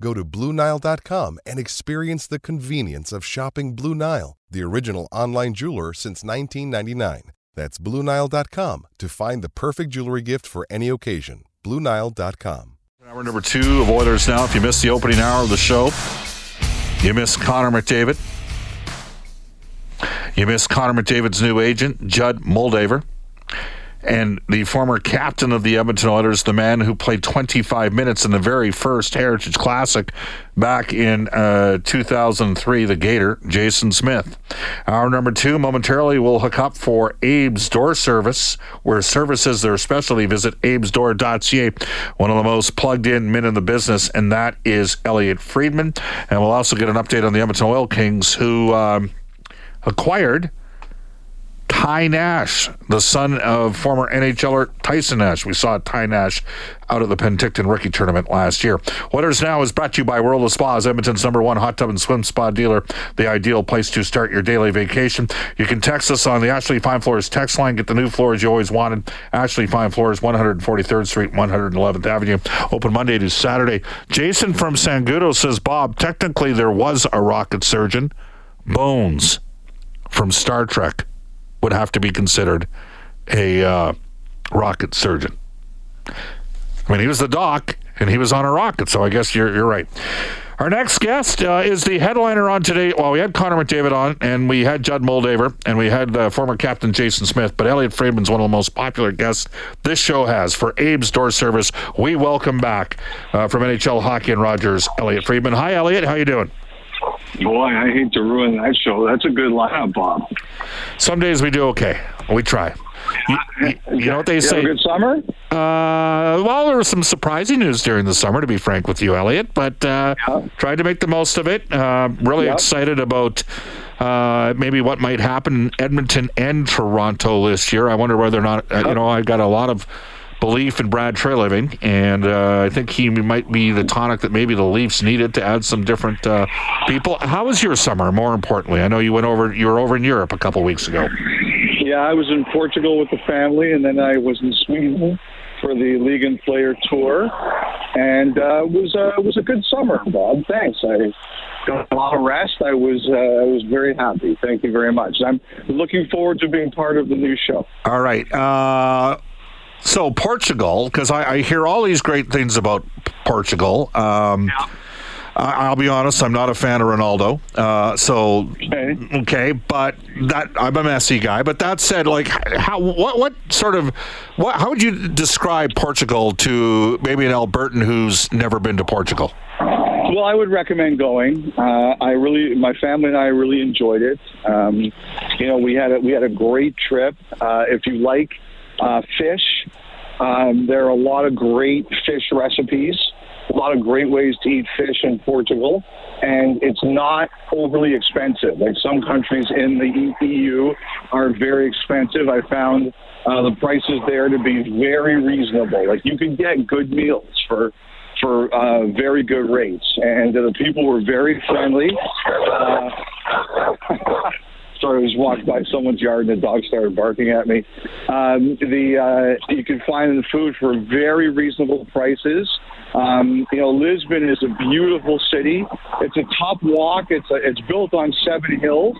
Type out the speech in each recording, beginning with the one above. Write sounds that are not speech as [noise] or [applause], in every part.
Go to BlueNile.com and experience the convenience of shopping Blue Nile, the original online jeweler since 1999. That's BlueNile.com to find the perfect jewelry gift for any occasion. BlueNile.com. Hour number two of Oilers Now. If you missed the opening hour of the show, you missed Connor McDavid. You missed Connor McDavid's new agent, Judd Moldaver and the former captain of the Edmonton Oilers, the man who played 25 minutes in the very first Heritage Classic back in uh, 2003, the Gator, Jason Smith. Our number two, momentarily, we'll hook up for Abe's Door Service, where services their specialty. Visit abesdoor.ca, one of the most plugged in men in the business, and that is Elliotte Friedman. And we'll also get an update on the Edmonton Oil Kings, who um, acquired Ty Nash, the son of former NHLer Tyson Nash. We saw Ty Nash out of the Penticton rookie tournament last year. Oilers Now is brought to you by World of Spas, Edmonton's number one hot tub and swim spa dealer, the ideal place to start your daily vacation. You can text us on the Ashley Fine Floors text line. Get the new floors you always wanted. Ashley Fine Floors, 143rd Street, 111th Avenue. Open Monday to Saturday. Jason from Sangudo says, Bob, technically there was a rocket surgeon. Bones from Star Trek would have to be considered a uh, rocket surgeon. I mean, he was the doc and he was on a rocket, so I guess you're, you're right. Our next guest uh, is the headliner on today. Well, we had Connor McDavid on, and we had Judd Moldaver, and we had uh, former captain Jason Smith. But Elliotte Friedman's one of the most popular guests this show has for Abe's Door Service. We welcome back uh, from NHL Hockey and Rogers, Elliotte Friedman. Hi, Elliotte. How you doing? Boy, I hate to ruin that show. That's a good lineup, Bob. Some days we do okay. We try. You, you, you know what they You say? have a good summer? Uh, well, there was some surprising news during the summer, to be frank with you, Elliotte, but uh, Yeah. tried to make the most of it. Uh, really Yeah. excited about uh, maybe what might happen in Edmonton and Toronto this year. I wonder whether or not, uh, you know, I've got a lot of belief in Brad Treliving, and uh, I think he might be the tonic that maybe the Leafs needed to add some different uh, people. How was your summer? More importantly, I know you went over. You were over in Europe a couple weeks ago. Yeah, I was in Portugal with the family, and then I was in Sweden for the League and Player Tour, and uh, it was uh, it was a good summer, Bob. Thanks. I got a lot of rest. I was uh, I was very happy. Thank you very much. I'm looking forward to being part of the new show. All right. Uh, so Portugal, because I, I hear all these great things about Portugal. Um, I, I'll be honest, I'm not a fan of Ronaldo. Uh, so Okay. okay, but that I'm a messy guy. But that said, like, how what what sort of what how would you describe Portugal to maybe an Albertan who's never been to Portugal? Well, I would recommend going. Uh, I really, my family and I really enjoyed it. Um, you know, we had a, we had a great trip. Uh, if you like uh, fish, um, there are a lot of great fish recipes. A lot of great ways to eat fish in Portugal, and it's not overly expensive. Like some countries in the EU are very expensive. I found uh, the prices there to be very reasonable. Like you can get good meals for for uh, very good rates, and the people were very friendly. Uh, [laughs] was walked by someone's yard and the dog started barking at me. Um, the uh, you can find the food for very reasonable prices. Um, you know, Lisbon is a beautiful city. It's a top walk. It's a, it's built on seven hills.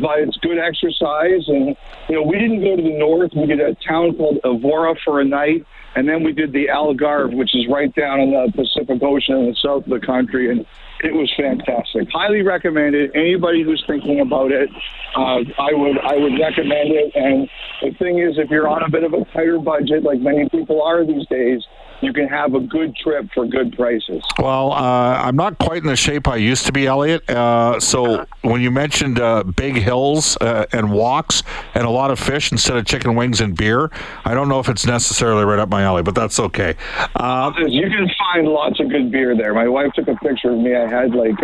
but it's good exercise. And you know, we didn't go to the north. We did a town called Evora for a night, and then we did the Algarve, which is right down in the Pacific Ocean in the south of the country, and it was fantastic. Highly recommended. Anybody who's thinking about it, uh, I would I would recommend it. And the thing is, if you're on a bit of a tighter budget, like many people are these days, you can have a good trip for good prices. Well, uh, I'm not quite in the shape I used to be, Elliotte. Uh, so when you mentioned uh, big hills uh, and walks and a lot of fish instead of chicken wings and beer, I don't know if it's necessarily right up my alley, but that's okay. Uh, you can find lots of good beer there. My wife took a picture of me. I had like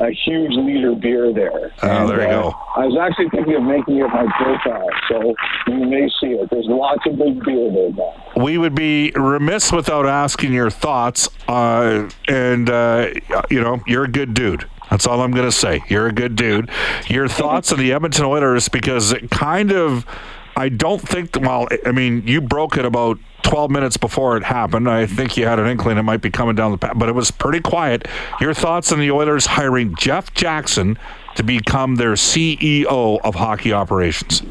a, huge liter beer there. Oh, there you uh, go. I was actually thinking of making it my profile, so you may see it. There's lots of big beer there, Bob. we would be remiss without asking your thoughts. Uh, and, uh, you know, you're a good dude. That's all I'm going to say. You're a good dude. Your thoughts on the Edmonton Oilers, because it kind of, I don't think, well, I mean, you broke it about 12 minutes before it happened. I think you had an inkling it might be coming down the path, but it was pretty quiet. Your thoughts on the Oilers hiring Jeff Jackson to become their CEO of hockey operations?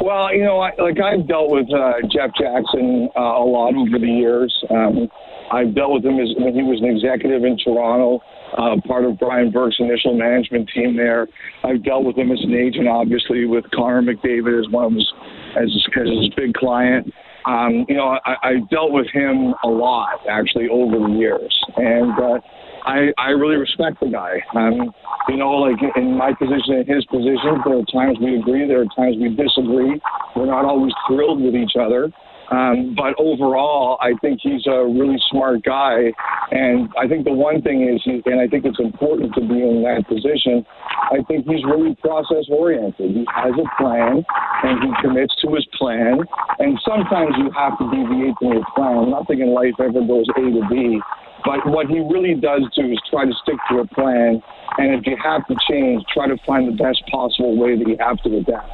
Well, you know, I, like I've dealt with uh, Jeff Jackson uh, a lot over the years. Um, I've dealt with him as, when he was an executive in Toronto, uh, part of Brian Burke's initial management team there. I've dealt with him as an agent, obviously, with Connor McDavid as one of his as, as his big client. Um, you know, I, I dealt with him a lot actually over the years, and uh, I I really respect the guy. Um, you know, like in my position and his position, there are times we agree, there are times we disagree. We're not always thrilled with each other. Um, but overall, I think he's a really smart guy. And I think the one thing is, and I think it's important to be in that position, I think he's really process oriented. He has a plan and he commits to his plan. And sometimes you have to deviate from your plan. Nothing in life ever goes A to B. But what he really does do is try to stick to a plan. And if you have to change, try to find the best possible way that you have to adapt.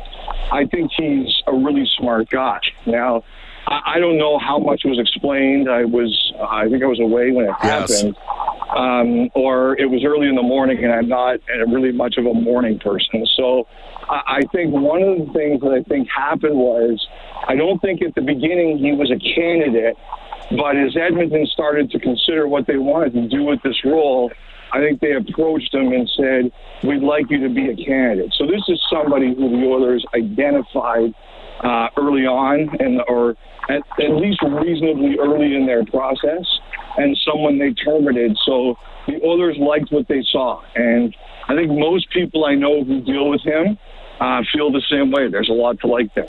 I think he's a really smart guy. Now, I I don't know how much was explained. I was, I think I was away when it Yes. happened, um, or it was early in the morning, and I'm not really much of a morning person. So, I I think one of the things that I think happened was, I don't think at the beginning he was a candidate, but as Edmonton started to consider what they wanted to do with this role, I think they approached him and said, "We'd like you to be a candidate." So this is somebody who the Oilers identified uh, early on, and or at, at least reasonably early in their process, and someone they targeted. So the Oilers liked what they saw, and I think most people I know who deal with him uh, feel the same way. There's a lot to like there.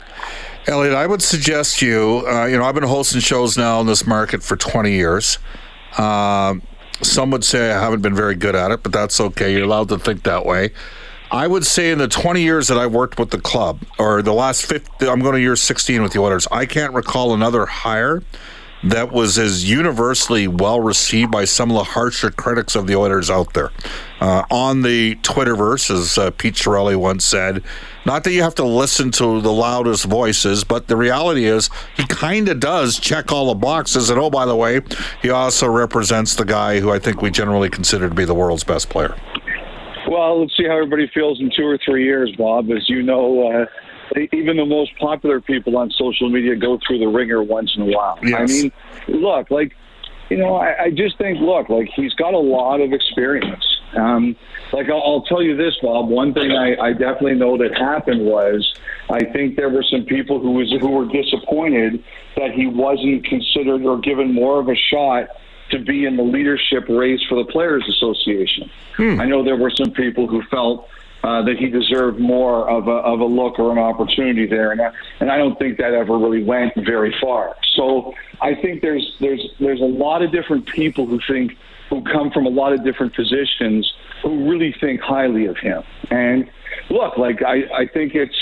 Elliotte, I would suggest you. Uh, you know, I've been hosting shows now in this market for 20 years. Um, some would say I haven't been very good at it, but that's okay. You're allowed to think that way. I would say in the 20 years that I worked with the club, or the last 50, I'm going to year 16 with the Oilers, I can't recall another hire that was as universally well received by some of the harsher critics of the Oilers out there. Uh, on the Twitterverse, as uh, Pete Chiarelli once said, not that you have to listen to the loudest voices, but the reality is he kind of does check all the boxes. And oh, by the way, he also represents the guy who I think we generally consider to be the world's best player. Well, let's see how everybody feels in two or three years, Bob. As you know, uh, even the most popular people on social media go through the ringer once in a while. I mean, look, like, you know, I, I just think, look, like he's got a lot of experience. Um, like I'll, I'll tell you this, Bob. One thing I, I definitely know that happened was I think there were some people who was who were disappointed that he wasn't considered or given more of a shot to be in the leadership race for the Players Association. I know there were some people who felt uh, that he deserved more of a, of a look or an opportunity there, and I, and I don't think that ever really went very far. So I think there's there's there's a lot of different people who think who come from a lot of different positions who really think highly of him. And look, like I, I think it's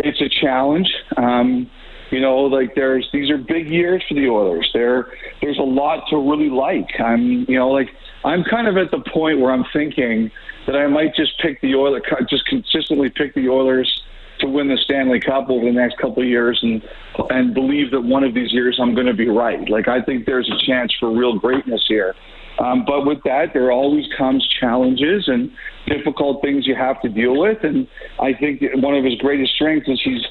it's a challenge. Um, you know, like there's these are big years for the Oilers. There there's a lot to really like. I'm you know like I'm kind of at the point where I'm thinking that I might just pick the Oilers, just consistently pick the Oilers to win the Stanley Cup over the next couple of years and and believe that one of these years I'm going to be right. Like I think there's a chance for real greatness here. Um, but with that, there always comes challenges and difficult things you have to deal with. And I think one of his greatest strengths is he's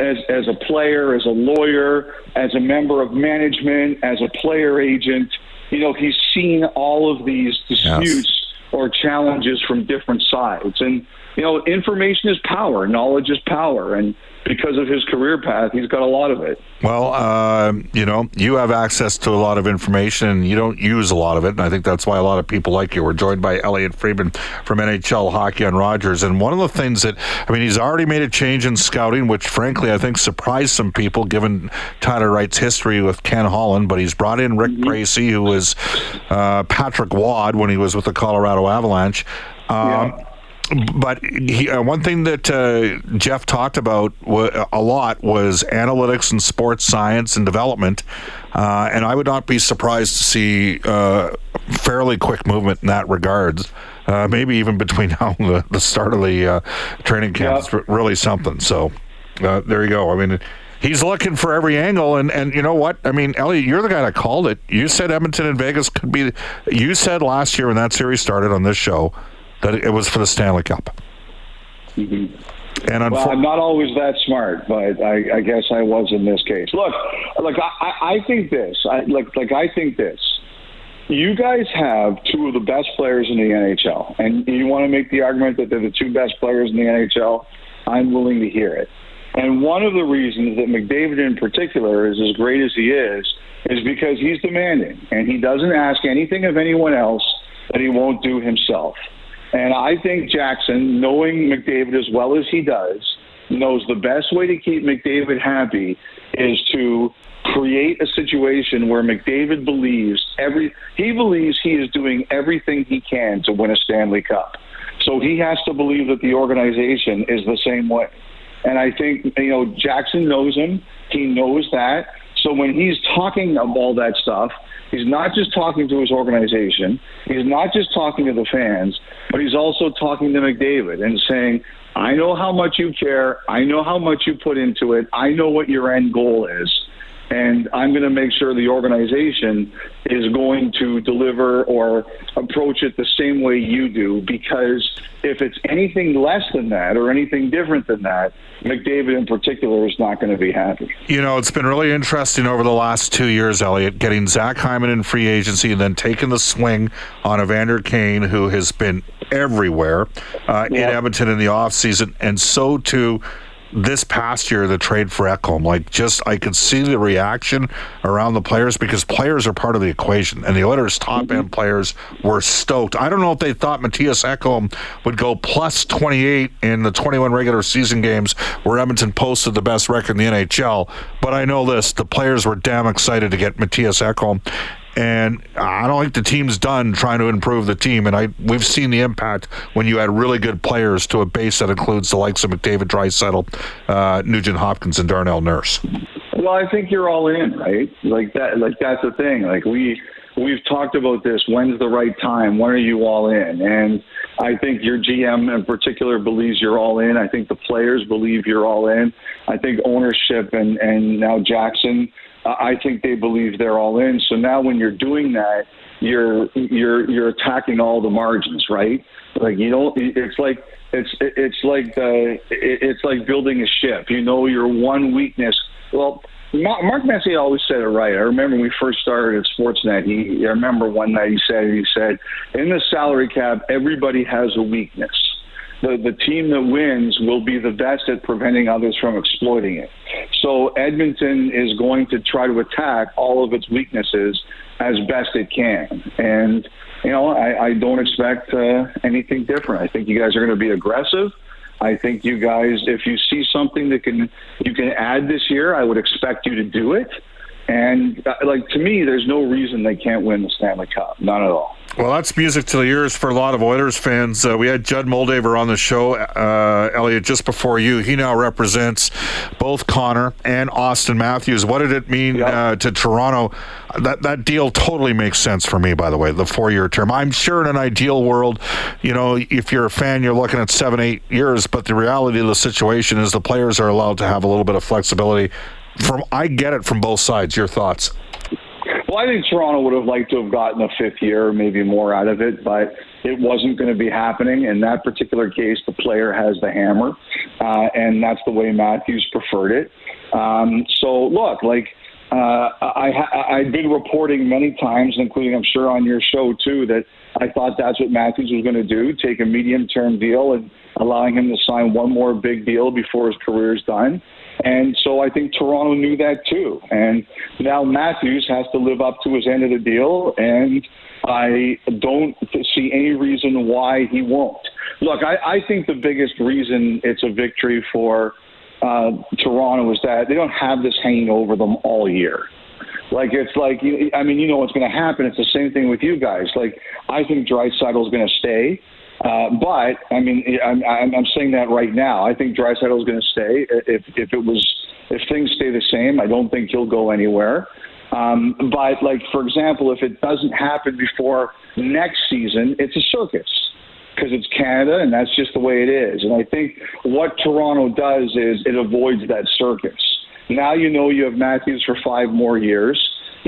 as, as a player, as a lawyer, as a member of management, as a player agent. You know, he's seen all of these disputes yes. or challenges from different sides. And, you know, information is power, knowledge is power. And because of his career path, he's got a lot of it. Well, uh, you know, you have access to a lot of information and you don't use a lot of it. And I think that's why a lot of people like you. We're joined by Elliotte Friedman from NHL Hockey on Rogers. And one of the things that, I mean, he's already made a change in scouting, which frankly I think surprised some people given Tyler Wright's history with Ken Holland. But he's brought in Rick mm who was uh, Patrick Roy when he was with the Colorado Avalanche. Um, yeah but he, uh, one thing that uh, Jeff talked about w- a lot was analytics and sports science and development. Uh, and I would not be surprised to see uh, fairly quick movement in that regards. Uh, maybe even between [laughs] now and the, the start of the uh, training camp, it's really something. So there you go. I mean, he's looking for every angle and and you know what i mean elliotte you're the guy that called it you said edmonton and vegas could be you said last year when that series started on this show that it was for the Stanley Cup. Mm-hmm. And unfor- well, I'm not always that smart, but I, I, guess I was in this case. Look, like I, I think this. I, like, like I think this. You guys have two of the best players in the NHL, and you want to make the argument that they're the two best players in the NHL. I'm willing to hear it. And one of the reasons that McDavid, in particular, is as great as he is, is because he's demanding, and he doesn't ask anything of anyone else that he won't do himself. And I think Jackson, knowing McDavid as well as he does, knows the best way to keep McDavid happy is to create a situation where McDavid believes every he believes he is doing everything he can to win a Stanley Cup. So he has to believe that the organization is the same way. And I think you know Jackson knows him. He knows that. So when he's talking of all that stuff, he's not just talking to his organization. He's not just talking to the fans, but he's also talking to McDavid and saying, I know how much you care. I know how much you put into it. I know what your end goal is and I'm going to make sure the organization is going to deliver or approach it the same way you do. Because if it's anything less than that or anything different than that, McDavid in particular is not going to be happy. You know, it's been really interesting over the last two years, Elliotte, getting Zach Hyman in free agency and then taking the swing on Evander Kane, who has been everywhere uh, in Edmonton in the offseason, and so too this past year, the trade for Ekholm, like just I could see the reaction around the players because players are part of the equation, and the Oilers' top mm-hmm. end players were stoked. I don't know if they thought Mattias Ekholm would go plus 28 in the 21 regular season games where Edmonton posted the best record in the NHL, but I know this: the players were damn excited to get Mattias Ekholm, and I don't think the team's done trying to improve the team. And I we've seen the impact when you add really good players to a base that includes the likes of McDavid, Draisaitl, uh, Nugent Hopkins, and Darnell Nurse. Well, I think you're all in, right? Like that. Like that's the thing. Like we we've talked about this. When's the right time? When are you all in? And I think your GM in particular believes you're all in. I think the players believe you're all in. I think ownership and and now Jackson uh, I think they believe they're all in. So now when you're doing that, you're you're you're attacking all the margins, right? Like you don't. It's like it's it's like the it's like building a ship. You know your one weakness. Well, Mark Messier always said it right. I remember when we first started at Sportsnet. He I remember one night he said he said in the salary cap everybody has a weakness the, the team that wins will be the best at preventing others from exploiting it. So Edmonton is going to try to attack all of its weaknesses as best it can. And, you know, I, I don't expect uh, anything different. I think you guys are going to be aggressive. I think you guys, if you see something that can you can add this year, I would expect you to do it. And uh, like to me, there's no reason they can't win the Stanley Cup. None at all. Well, that's music to the ears for a lot of Oilers fans. Uh, we had Judd Moldaver on the show, uh, Elliotte, just before you. He now represents both Connor and Austin Matthews. What did it mean Yep. uh, to Toronto? That that deal totally makes sense for me. By the way, the four-year term. I'm sure in an ideal world, you know, if you're a fan, you're looking at seven, eight years. But the reality of the situation is the players are allowed to have a little bit of flexibility. From I get it from both sides. Your thoughts? Well, I think Toronto would have liked to have gotten a fifth year, maybe more out of it, but it wasn't going to be happening. In that particular case, the player has the hammer, uh, and that's the way Matthews preferred it. Um, so, look, like uh, I, I, I've been reporting many times, including I'm sure on your show too, that I thought that's what Matthews was going to do: take a medium-term deal and allowing him to sign one more big deal before his career's done. And so I think Toronto knew that too. And now Matthews has to live up to his end of the deal, and I don't see any reason why he won't. Look, I, I think the biggest reason it's a victory for uh, Toronto is that they don't have this hanging over them all year. Like it's like I mean you know what's going to happen. It's the same thing with you guys. Like I think Draisaitl is going to stay, uh, but I mean I'm, I'm I'm saying that right now. I think Draisaitl is going to stay. If if it was if things stay the same, I don't think he'll go anywhere. Um, but like for example, if it doesn't happen before next season, it's a circus because it's Canada and that's just the way it is. And I think what Toronto does is it avoids that circus. Now you know you have Matthews for five more years.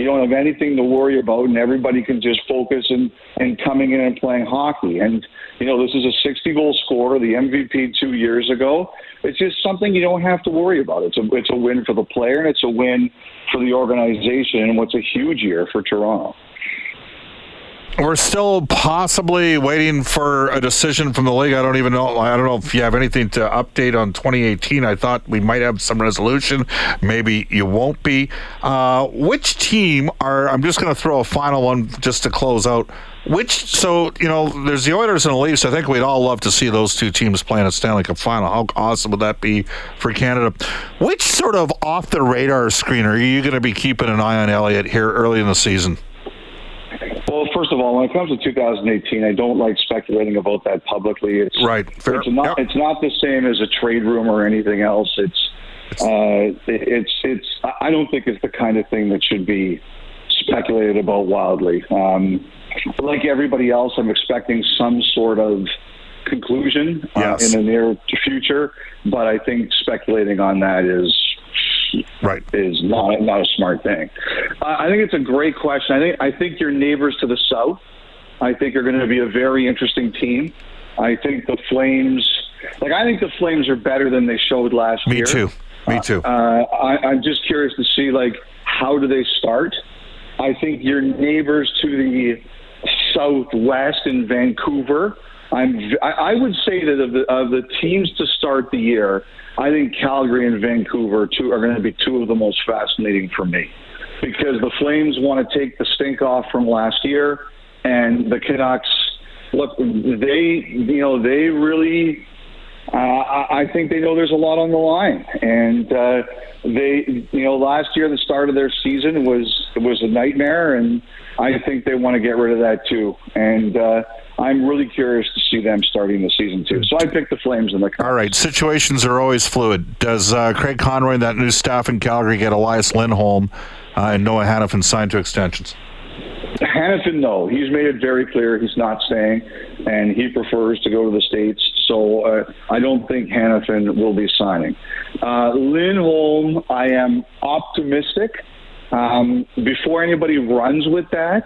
You don't have anything to worry about, and everybody can just focus and and coming in and playing hockey. And you know this is a 60 goal scorer, the MVP two years ago. It's just something you don't have to worry about. It's a it's a win for the player, and it's a win for the organization, and what's a huge year for Toronto. We're still possibly waiting for a decision from the league. I don't even know. I don't know if you have anything to update on 2018. I thought we might have some resolution. Maybe you won't be. Uh, which team are? I'm just going to throw a final one just to close out. Which? So you know, there's the Oilers and the Leafs. I think we'd all love to see those two teams playing a Stanley Cup final. How awesome would that be for Canada? Which sort of off the radar screen are you going to be keeping an eye on, Elliotte, here early in the season? Of all, when it comes to 2018, I don't like speculating about that publicly. It's Right. Fair. It's not. Yep. It's not the same as a trade rumor or anything else. It's. Uh, it's. It's. I I don't think it's the kind of thing that should be speculated about wildly. Um, like everybody else, I'm expecting some sort of conclusion uh, Yes. in the near future, but I think speculating on that is Right. is not not a smart thing. Uh, I think it's a great question. I think I think your neighbors to the south, I think are going to be a very interesting team. I think the Flames, like I think the Flames are better than they showed last Me year. Me too. Me too. Uh, I, I'm just curious to see like how do they start. I think your neighbors to the southwest in Vancouver. I'm. I, would say that of the, of the teams to start the year, I think Calgary and Vancouver two are going to be two of the most fascinating for me, because the Flames want to take the stink off from last year, and the Canucks. Look, they you know they really uh, I I think they know there's a lot on the line, and uh, they, you know, last year the start of their season was was a nightmare, and I think they want to get rid of that too. And uh, I'm really curious to see them starting the season too. So I picked the Flames in the. All right, situations are always fluid. Does uh, Craig Conroy and that new staff in Calgary get Elias Lindholm uh, and Noah Hanifin signed to extensions? Hanifin, no, he's made it very clear he's not staying, and he prefers to go to the states. So uh, I don't think Hanifin will be signing. Uh, Lindholm, I am optimistic. Um, before anybody runs with that,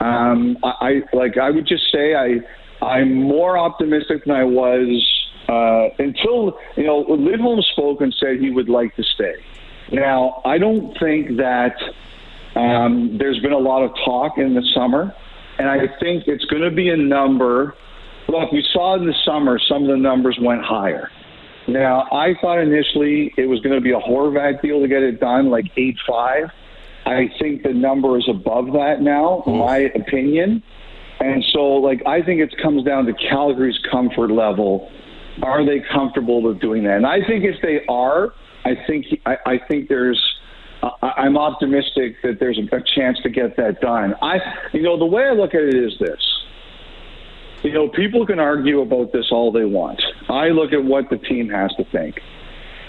um, I, I like I would just say I I'm more optimistic than I was uh, until you know Lindholm spoke and said he would like to stay. Now I don't think that. Um, there's been a lot of talk in the summer, and I think it's going to be a number. Look, we saw in the summer some of the numbers went higher. Now, I thought initially it was going to be a Horvat deal to get it done, like eight five. I think the number is above that now, in mm. my opinion. And so, like, I think it comes down to Calgary's comfort level. Are they comfortable with doing that? And I think if they are, I think I, I think there's I, am optimistic that there's a, a chance to get that done. I, you know, the way I look at it is this. You know, people can argue about this all they want. I look at what the team has to think.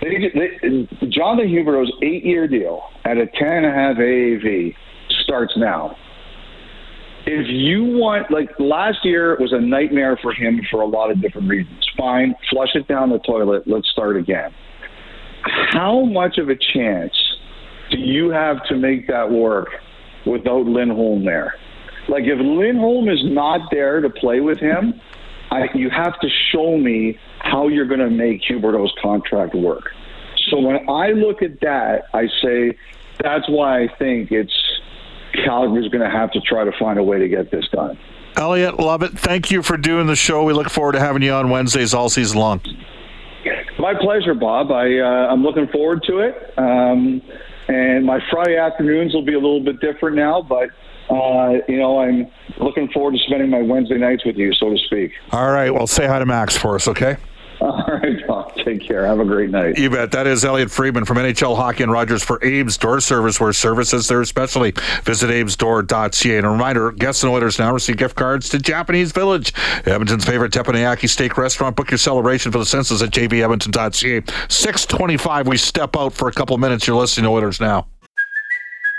They, they, Jonathan Huberdeau's eight-year deal at a ten and a half AAV starts now. If you want, like last year was a nightmare for him for a lot of different reasons. Fine, flush it down the toilet. Let's start again. How much of a chance do you have to make that work without Lindholm there? Like if Lindholm is not there to play with him, I, you have to show me how you're going to make Huberdeau's contract work. So when I look at that, I say that's why I think it's Calgary's going to have to try to find a way to get this done. Elliotte, love it. Thank you for doing the show. We look forward to having you on Wednesdays all season long. My pleasure, Bob. I uh, I'm looking forward to it. Um, and my Friday afternoons will be a little bit different now, but uh, you know, I'm looking forward to spending my Wednesday nights with you, so to speak. All right. Well, say hi to Max for us, okay? [laughs] All right, Bob. Take care. Have a great night. You bet. That is Elliotte Friedman from NHL Hockey and Rogers for Abe's Door Service, where service is their specialty. Visit abesdoor.ca. And a reminder, guests and orders now receive gift cards to Japanese Village, Edmonton's favorite teppanyaki steak restaurant. Book your celebration for the census at jbedmonton.ca. 625, we step out for a couple minutes. You're listening to Oilers Now.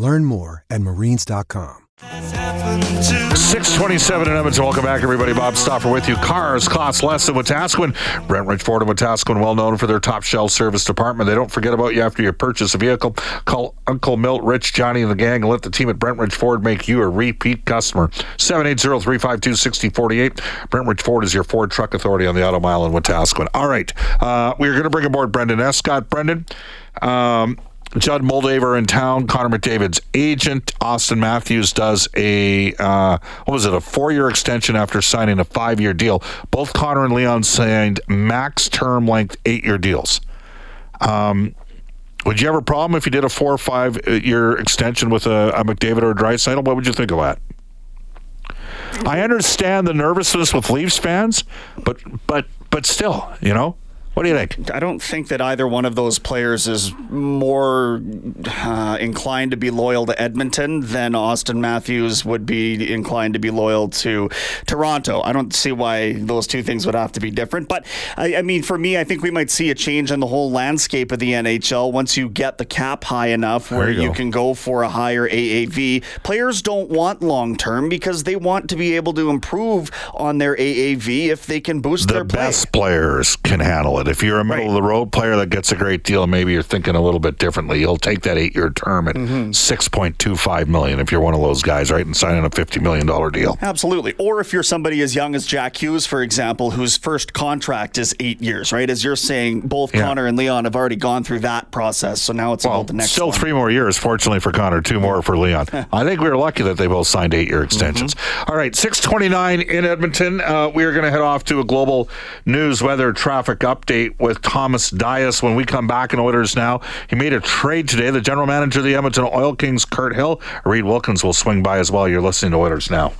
Learn more at marines.com. 627 in Edmonton. Welcome back, everybody. Bob Stauffer with you. Cars cost less than Wetaskiwin. Brent Ridge Ford and Wetaskiwin, well known for their top shelf service department. They don't forget about you after you purchase a vehicle. Call Uncle Milt, Rich, Johnny, and the gang, and let the team at Brent Ford make you a repeat customer. 780-352-6048. Brent Ford is your Ford truck authority on the Auto Mile in Wetaskiwin. All right. Uh, we're going to bring aboard Brendan Escott. Brendan, um, Judd Moldaver in town. Connor McDavid's agent, Austin Matthews, does a uh, what was it? A four-year extension after signing a five-year deal. Both Connor and Leon signed max term length eight-year deals. Um, would you have a problem if you did a four or five-year extension with a, a McDavid or a Draisaitl? What would you think of that? I understand the nervousness with Leafs fans, but but but still, you know. What do you think? I don't think that either one of those players is more uh, inclined to be loyal to Edmonton than Austin Matthews would be inclined to be loyal to Toronto. I don't see why those two things would have to be different. But I, I mean, for me, I think we might see a change in the whole landscape of the NHL once you get the cap high enough where you, you can go for a higher AAV. Players don't want long term because they want to be able to improve on their AAV if they can boost the their play. Best players can handle it it. If you're a middle right. of the road player that gets a great deal, maybe you're thinking a little bit differently. You'll take that eight year term at mm-hmm. six point two five million if you're one of those guys, right, and signing a fifty million dollar deal. Absolutely. Or if you're somebody as young as Jack Hughes, for example, whose first contract is eight years, right? As you're saying, both yeah. Connor and Leon have already gone through that process, so now it's well, about the next. Still one. three more years, fortunately for Connor, two more for Leon. [laughs] I think we were lucky that they both signed eight year extensions. Mm-hmm. All right, six twenty nine in Edmonton. Uh, we are going to head off to a global news weather traffic update with Thomas Dias when we come back in Oilers now. He made a trade today. The general manager of the Edmonton Oil Kings, Kirt Hill. Reid Wilkins will swing by as well. You're listening to Oilers now.